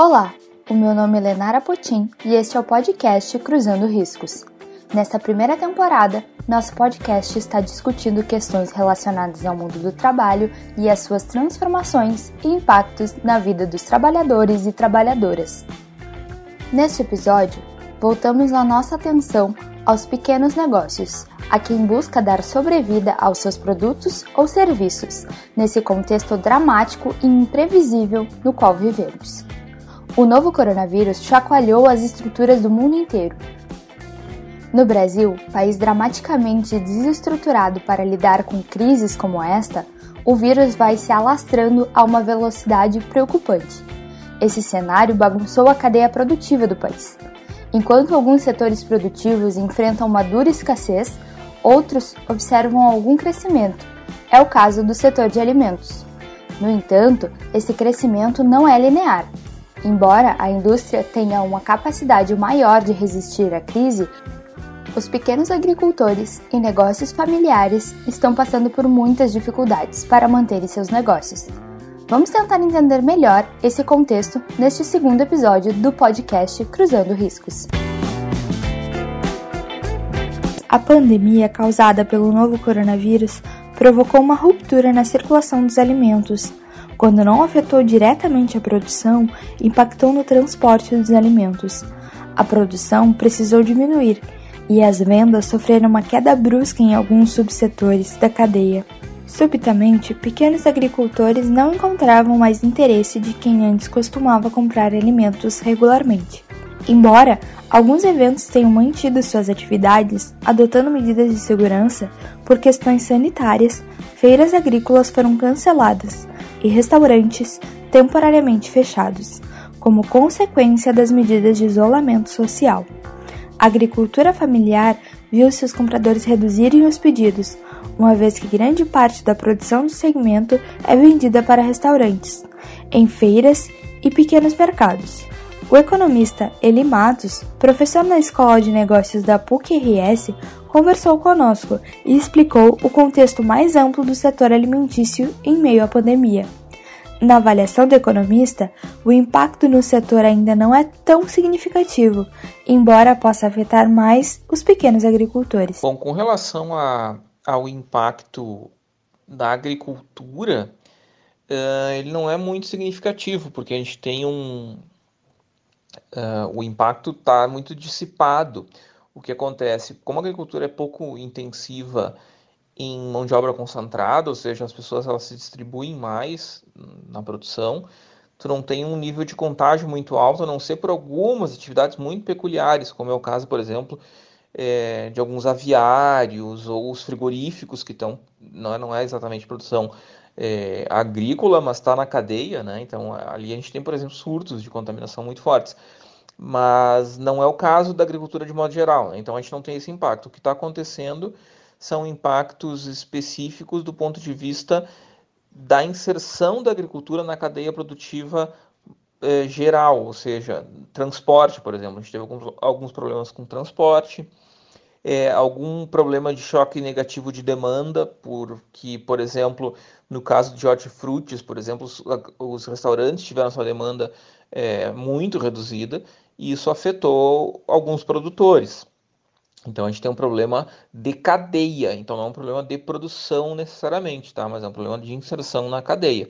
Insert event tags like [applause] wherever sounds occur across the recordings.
Olá, o meu nome é Lenara Potim e este é o podcast Cruzando Riscos. Nesta primeira temporada, nosso podcast está discutindo questões relacionadas ao mundo do trabalho e as suas transformações e impactos na vida dos trabalhadores e trabalhadoras. Neste episódio, voltamos a nossa atenção aos pequenos negócios, a quem busca dar sobrevida aos seus produtos ou serviços, nesse contexto dramático e imprevisível no qual vivemos. O novo coronavírus chacoalhou as estruturas do mundo inteiro. No Brasil, país dramaticamente desestruturado para lidar com crises como esta, o vírus vai se alastrando a uma velocidade preocupante. Esse cenário bagunçou a cadeia produtiva do país. Enquanto alguns setores produtivos enfrentam uma dura escassez, outros observam algum crescimento. É o caso do setor de alimentos. No entanto, esse crescimento não é linear. Embora a indústria tenha uma capacidade maior de resistir à crise, os pequenos agricultores e negócios familiares estão passando por muitas dificuldades para manterem seus negócios. Vamos tentar entender melhor esse contexto neste segundo episódio do podcast Cruzando Riscos. A pandemia causada pelo novo coronavírus provocou uma ruptura na circulação dos alimentos. Quando não afetou diretamente a produção, impactou no transporte dos alimentos. A produção precisou diminuir e as vendas sofreram uma queda brusca em alguns subsetores da cadeia. Subitamente, pequenos agricultores não encontravam mais interesse de quem antes costumava comprar alimentos regularmente. Embora alguns eventos tenham mantido suas atividades adotando medidas de segurança por questões sanitárias, feiras agrícolas foram canceladas e restaurantes temporariamente fechados, como consequência das medidas de isolamento social. A agricultura familiar viu seus compradores reduzirem os pedidos, uma vez que grande parte da produção do segmento é vendida para restaurantes, em feiras e pequenos mercados. O economista Eli Matos, professor na Escola de Negócios da PUC-RS, conversou conosco e explicou o contexto mais amplo do setor alimentício em meio à pandemia. Na avaliação do economista, o impacto no setor ainda não é tão significativo, embora possa afetar mais os pequenos agricultores. Bom, com relação a, ao impacto da agricultura, uh, ele não é muito significativo, porque a gente tem um. Uh, o impacto está muito dissipado. O que acontece? Como a agricultura é pouco intensiva em mão de obra concentrada, ou seja, as pessoas elas se distribuem mais na produção, tu não tem um nível de contágio muito alto, a não ser por algumas atividades muito peculiares, como é o caso, por exemplo, é, de alguns aviários ou os frigoríficos que estão, não é, não é exatamente produção é, agrícola, mas está na cadeia, né? Então ali a gente tem, por exemplo, surtos de contaminação muito fortes. Mas não é o caso da agricultura de modo geral, né? então a gente não tem esse impacto. O que está acontecendo são impactos específicos do ponto de vista da inserção da agricultura na cadeia produtiva eh, geral, ou seja, transporte, por exemplo. A gente teve alguns, alguns problemas com transporte, é, algum problema de choque negativo de demanda, porque, por exemplo, no caso de hortifrutis, por exemplo, os, os restaurantes tiveram sua demanda é, muito reduzida e isso afetou alguns produtores. Então a gente tem um problema de cadeia, então não é um problema de produção necessariamente, tá? Mas é um problema de inserção na cadeia.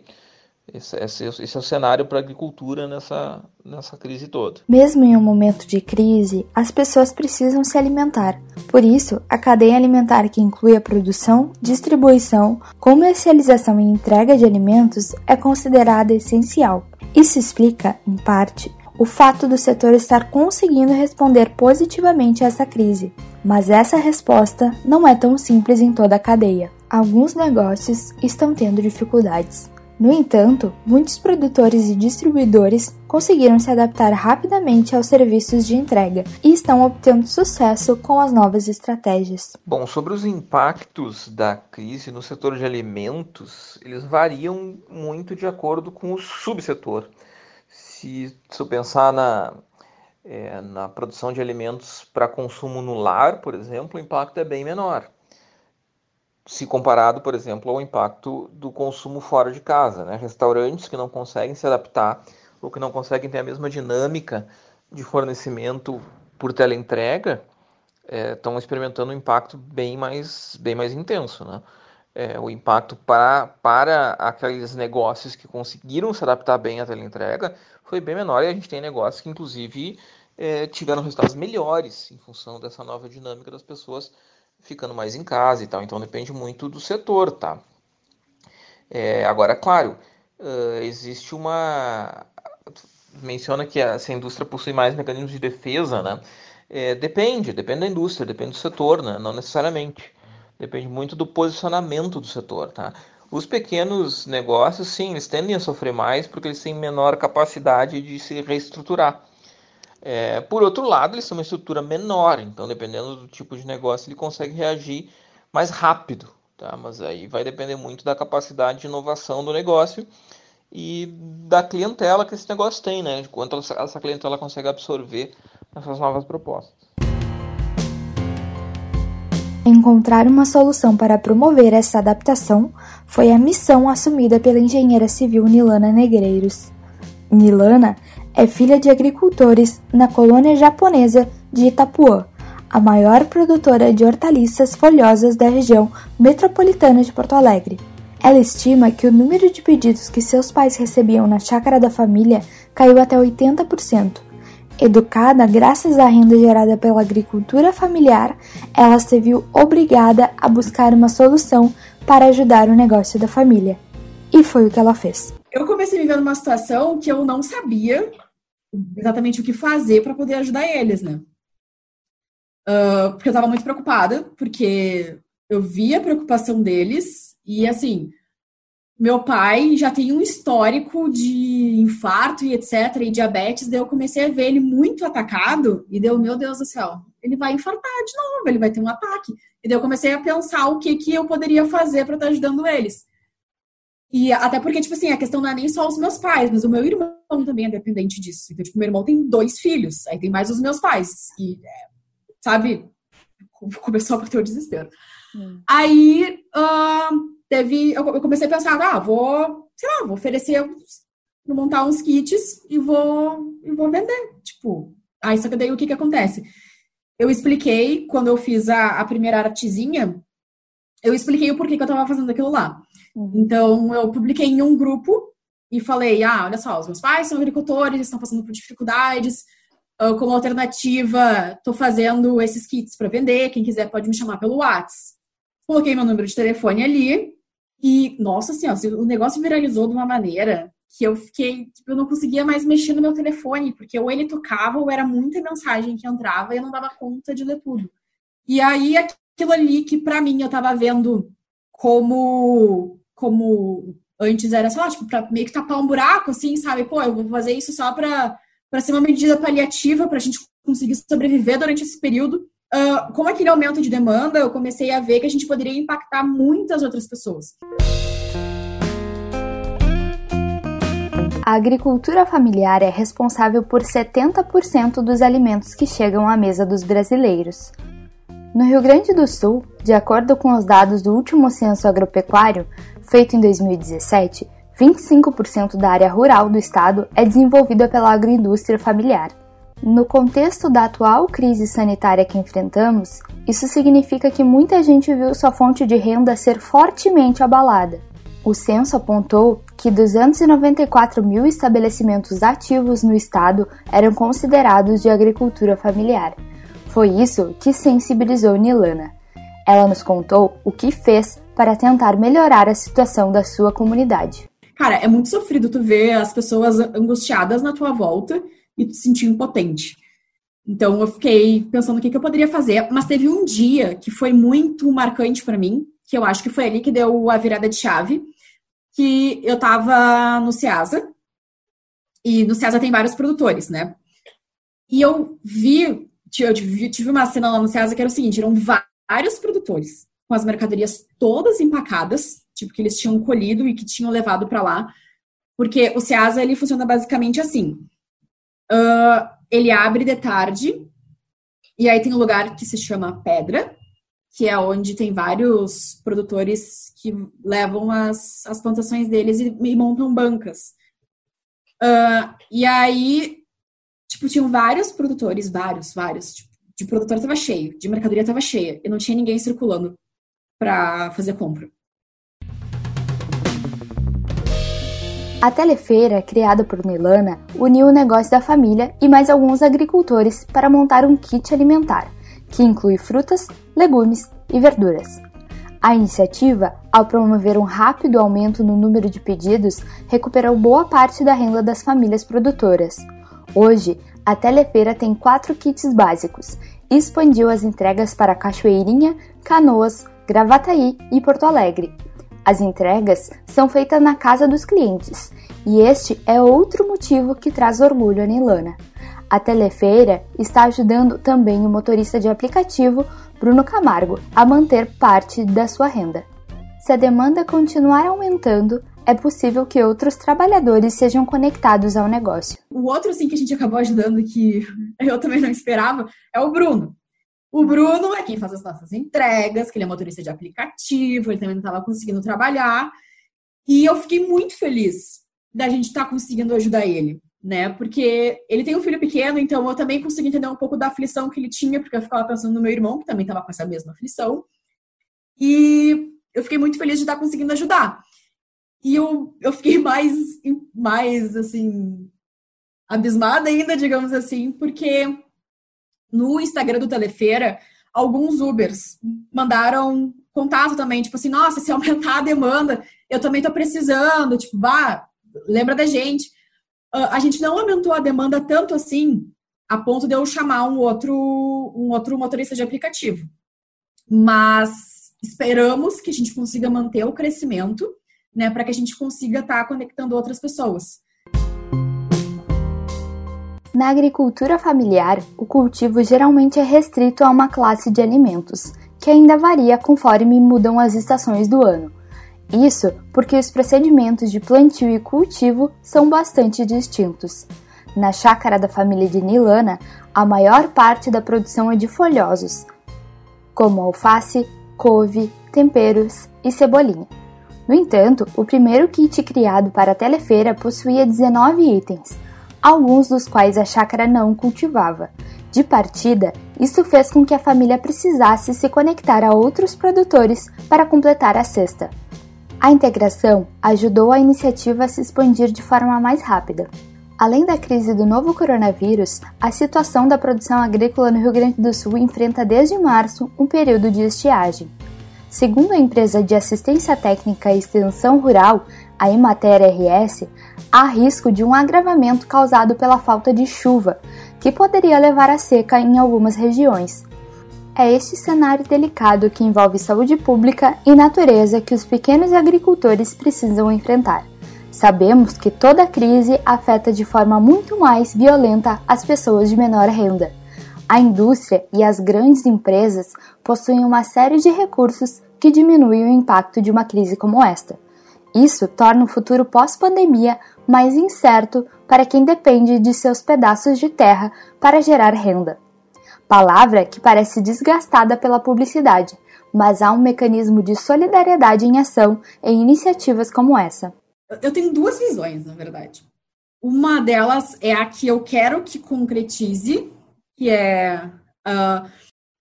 Esse, esse, esse é o cenário para a agricultura nessa, nessa crise toda. Mesmo em um momento de crise, as pessoas precisam se alimentar. Por isso, a cadeia alimentar que inclui a produção, distribuição, comercialização e entrega de alimentos é considerada essencial. Isso explica, em parte, o fato do setor estar conseguindo responder positivamente a essa crise. Mas essa resposta não é tão simples em toda a cadeia. Alguns negócios estão tendo dificuldades. No entanto, muitos produtores e distribuidores conseguiram se adaptar rapidamente aos serviços de entrega e estão obtendo sucesso com as novas estratégias. Bom, sobre os impactos da crise no setor de alimentos, eles variam muito de acordo com o subsetor se, eu pensar na, é, na produção de alimentos para consumo no lar, por exemplo, o impacto é bem menor. Se comparado, por exemplo, ao impacto do consumo fora de casa. Né? Restaurantes que não conseguem se adaptar ou que não conseguem ter a mesma dinâmica de fornecimento por teleentrega, estão é, experimentando um impacto bem mais, bem mais intenso. Né? É, o impacto para, para aqueles negócios que conseguiram se adaptar bem à teleentrega foi bem menor e a gente tem negócios que, inclusive, é, tiveram resultados melhores em função dessa nova dinâmica das pessoas ficando mais em casa e tal. Então depende muito do setor, tá? É, agora, claro, uh, existe uma. Menciona que essa indústria possui mais mecanismos de defesa, né? É, depende, depende da indústria, depende do setor, né? Não necessariamente. Depende muito do posicionamento do setor, tá? Os pequenos negócios, sim, eles tendem a sofrer mais porque eles têm menor capacidade de se reestruturar. É, por outro lado, eles têm uma estrutura menor, então dependendo do tipo de negócio, ele consegue reagir mais rápido, tá? Mas aí vai depender muito da capacidade de inovação do negócio e da clientela que esse negócio tem, né? De quanto essa clientela consegue absorver essas novas propostas. Encontrar uma solução para promover essa adaptação foi a missão assumida pela engenheira civil Nilana Negreiros. Nilana é filha de agricultores na colônia japonesa de Itapuã, a maior produtora de hortaliças folhosas da região metropolitana de Porto Alegre. Ela estima que o número de pedidos que seus pais recebiam na chácara da família caiu até 80%. Educada graças à renda gerada pela agricultura familiar, ela se viu obrigada a buscar uma solução para ajudar o negócio da família. E foi o que ela fez. Eu comecei a viver numa situação que eu não sabia exatamente o que fazer para poder ajudar eles, né? Uh, porque eu estava muito preocupada, porque eu via a preocupação deles e assim, meu pai já tem um histórico de infarto e etc, e diabetes, daí eu comecei a ver ele muito atacado e deu, meu Deus do céu, ele vai infartar de novo, ele vai ter um ataque. E daí eu comecei a pensar o que que eu poderia fazer para estar tá ajudando eles. E até porque, tipo assim, a questão não é nem só os meus pais, mas o meu irmão também é dependente disso. Então, tipo, meu irmão tem dois filhos, aí tem mais os meus pais. E, é, sabe, [laughs] começou a bater o desespero. Hum. Aí, uh, teve, eu comecei a pensar, ah, vou, sei lá, vou oferecer, vou montar uns kits e vou, e vou vender. Tipo, aí só que daí o que que acontece? Eu expliquei, quando eu fiz a, a primeira artezinha, eu expliquei o porquê que eu tava fazendo aquilo lá. Uhum. Então, eu publiquei em um grupo e falei: ah, olha só, os meus pais são agricultores, estão passando por dificuldades. como alternativa, estou fazendo esses kits para vender. Quem quiser pode me chamar pelo WhatsApp. Coloquei meu número de telefone ali e, nossa senhora, o negócio viralizou de uma maneira que eu fiquei, tipo, eu não conseguia mais mexer no meu telefone, porque ou ele tocava ou era muita mensagem que entrava e eu não dava conta de ler tudo. E aí aquilo ali que para mim eu tava vendo como como antes era só, tipo, para meio que tapar um buraco, assim, sabe? Pô, eu vou fazer isso só para ser uma medida paliativa para a gente conseguir sobreviver durante esse período. Uh, com aquele aumento de demanda, eu comecei a ver que a gente poderia impactar muitas outras pessoas. A agricultura familiar é responsável por 70% dos alimentos que chegam à mesa dos brasileiros. No Rio Grande do Sul, de acordo com os dados do último censo agropecuário, feito em 2017, 25% da área rural do estado é desenvolvida pela agroindústria familiar. No contexto da atual crise sanitária que enfrentamos, isso significa que muita gente viu sua fonte de renda ser fortemente abalada. O censo apontou que 294 mil estabelecimentos ativos no estado eram considerados de agricultura familiar, foi isso que sensibilizou Nilana. Ela nos contou o que fez para tentar melhorar a situação da sua comunidade. Cara, é muito sofrido tu ver as pessoas angustiadas na tua volta e tu se sentir impotente. Então eu fiquei pensando o que, que eu poderia fazer, mas teve um dia que foi muito marcante para mim, que eu acho que foi ali que deu a virada de chave, que eu tava no Ceasa, e no Ceasa tem vários produtores, né? E eu vi eu tive uma cena lá no Ceasa que era o seguinte: eram vários produtores com as mercadorias todas empacadas, tipo, que eles tinham colhido e que tinham levado para lá. Porque o Ceasa, ele funciona basicamente assim. Uh, ele abre de tarde, e aí tem um lugar que se chama Pedra, que é onde tem vários produtores que levam as, as plantações deles e, e montam bancas. Uh, e aí, tipo, tinham vários produtores, vários, vários. Tipo, de produtor tava cheio, de mercadoria tava cheia. E não tinha ninguém circulando para fazer compra. A telefeira, criada por Milana, uniu o negócio da família e mais alguns agricultores para montar um kit alimentar, que inclui frutas, legumes e verduras. A iniciativa, ao promover um rápido aumento no número de pedidos, recuperou boa parte da renda das famílias produtoras. Hoje, a telefeira tem quatro kits básicos e expandiu as entregas para Cachoeirinha, Canoas, Gravataí e Porto Alegre, as entregas são feitas na casa dos clientes, e este é outro motivo que traz orgulho a Nilana. A telefeira está ajudando também o motorista de aplicativo Bruno Camargo a manter parte da sua renda. Se a demanda continuar aumentando, é possível que outros trabalhadores sejam conectados ao negócio. O outro sim que a gente acabou ajudando que eu também não esperava é o Bruno. O Bruno é quem faz as nossas entregas, que ele é motorista de aplicativo, ele também não estava conseguindo trabalhar. E eu fiquei muito feliz da gente estar tá conseguindo ajudar ele, né? Porque ele tem um filho pequeno, então eu também consegui entender um pouco da aflição que ele tinha, porque eu ficava pensando no meu irmão, que também estava com essa mesma aflição. E eu fiquei muito feliz de estar tá conseguindo ajudar. E eu, eu fiquei mais, mais, assim, abismada ainda, digamos assim, porque no Instagram do Telefeira, alguns Ubers mandaram contato também, tipo assim, nossa, se aumentar a demanda, eu também tô precisando, tipo, bah, lembra da gente. Uh, a gente não aumentou a demanda tanto assim, a ponto de eu chamar um outro, um outro motorista de aplicativo. Mas esperamos que a gente consiga manter o crescimento, né, para que a gente consiga estar tá conectando outras pessoas. Na agricultura familiar, o cultivo geralmente é restrito a uma classe de alimentos, que ainda varia conforme mudam as estações do ano. Isso porque os procedimentos de plantio e cultivo são bastante distintos. Na chácara da família de Nilana, a maior parte da produção é de folhosos, como alface, couve, temperos e cebolinha. No entanto, o primeiro kit criado para a telefeira possuía 19 itens, alguns dos quais a chácara não cultivava. De partida, isso fez com que a família precisasse se conectar a outros produtores para completar a cesta. A integração ajudou a iniciativa a se expandir de forma mais rápida. Além da crise do novo coronavírus, a situação da produção agrícola no Rio Grande do Sul enfrenta desde março um período de estiagem. Segundo a empresa de assistência técnica e extensão rural, a Emater RS, há risco de um agravamento causado pela falta de chuva, que poderia levar à seca em algumas regiões. É este cenário delicado que envolve saúde pública e natureza que os pequenos agricultores precisam enfrentar. Sabemos que toda crise afeta de forma muito mais violenta as pessoas de menor renda. A indústria e as grandes empresas possuem uma série de recursos que diminuem o impacto de uma crise como esta. Isso torna o futuro pós-pandemia mais incerto para quem depende de seus pedaços de terra para gerar renda. Palavra que parece desgastada pela publicidade, mas há um mecanismo de solidariedade em ação em iniciativas como essa. Eu tenho duas visões, na verdade. Uma delas é a que eu quero que concretize, que é. Uh,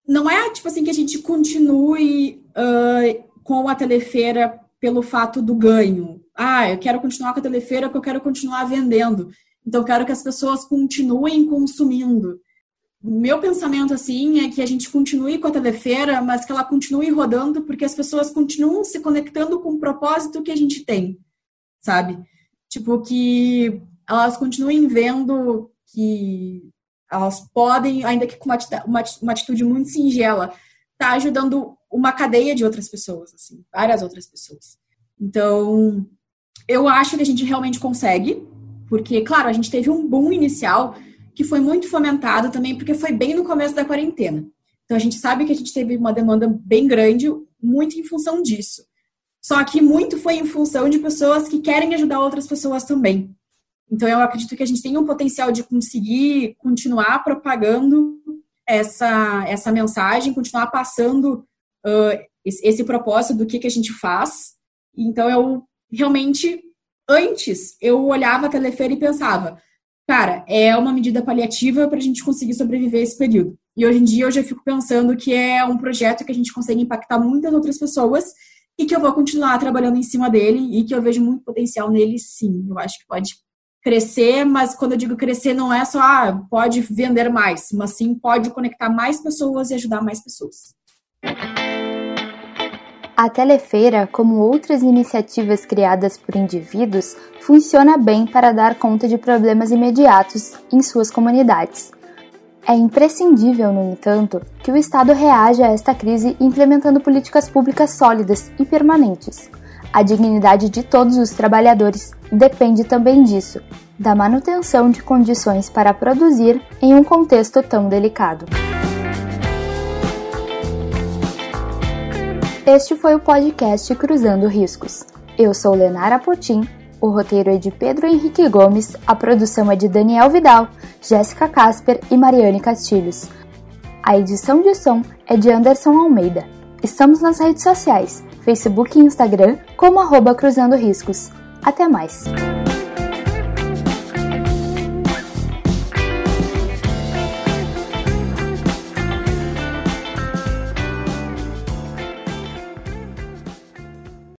não é tipo assim que a gente continue uh, com a telefeira pelo fato do ganho. Ah, eu quero continuar com a telefeira porque eu quero continuar vendendo. Então, eu quero que as pessoas continuem consumindo. Meu pensamento, assim, é que a gente continue com a telefeira, mas que ela continue rodando porque as pessoas continuam se conectando com o propósito que a gente tem, sabe? Tipo, que elas continuem vendo que elas podem, ainda que com uma, uma, atitude muito singela, tá ajudando uma cadeia de outras pessoas, assim, várias outras pessoas. Então, eu acho que a gente realmente consegue, porque, claro, a gente teve um boom inicial que foi muito fomentado também, porque foi bem no começo da quarentena. Então, a gente sabe que a gente teve uma demanda bem grande, muito em função disso. Só que muito foi em função de pessoas que querem ajudar outras pessoas também. Então, eu acredito que a gente tem um potencial de conseguir continuar propagando essa, essa mensagem, continuar passando uh, esse, propósito do que, que a gente faz. Então, eu realmente antes eu olhava a telefeira e pensava, cara, é uma medida paliativa para a gente conseguir sobreviver esse período. E hoje em dia eu já fico pensando que é um projeto que a gente consegue impactar muitas outras pessoas e que eu vou continuar trabalhando em cima dele e que eu vejo muito potencial nele, sim. Eu acho que pode crescer, mas quando eu digo crescer não é só ah, pode vender mais, mas sim pode conectar mais pessoas e ajudar mais pessoas. A telefeira, como outras iniciativas criadas por indivíduos, funciona bem para dar conta de problemas imediatos em suas comunidades. É imprescindível, no entanto, que o Estado reaja a esta crise implementando políticas públicas sólidas e permanentes. A dignidade de todos os trabalhadores depende também disso, da manutenção de condições para produzir em um contexto tão delicado. Este foi o podcast Cruzando Riscos. Eu sou Lenara Potim, o roteiro é de Pedro Henrique Gomes, a produção é de Daniel Vidal, Jéssica Casper e Mariane Castilhos. A edição de som é de Anderson Almeida. Estamos nas redes sociais, Facebook e Instagram, como arroba Cruzando Riscos. Até mais!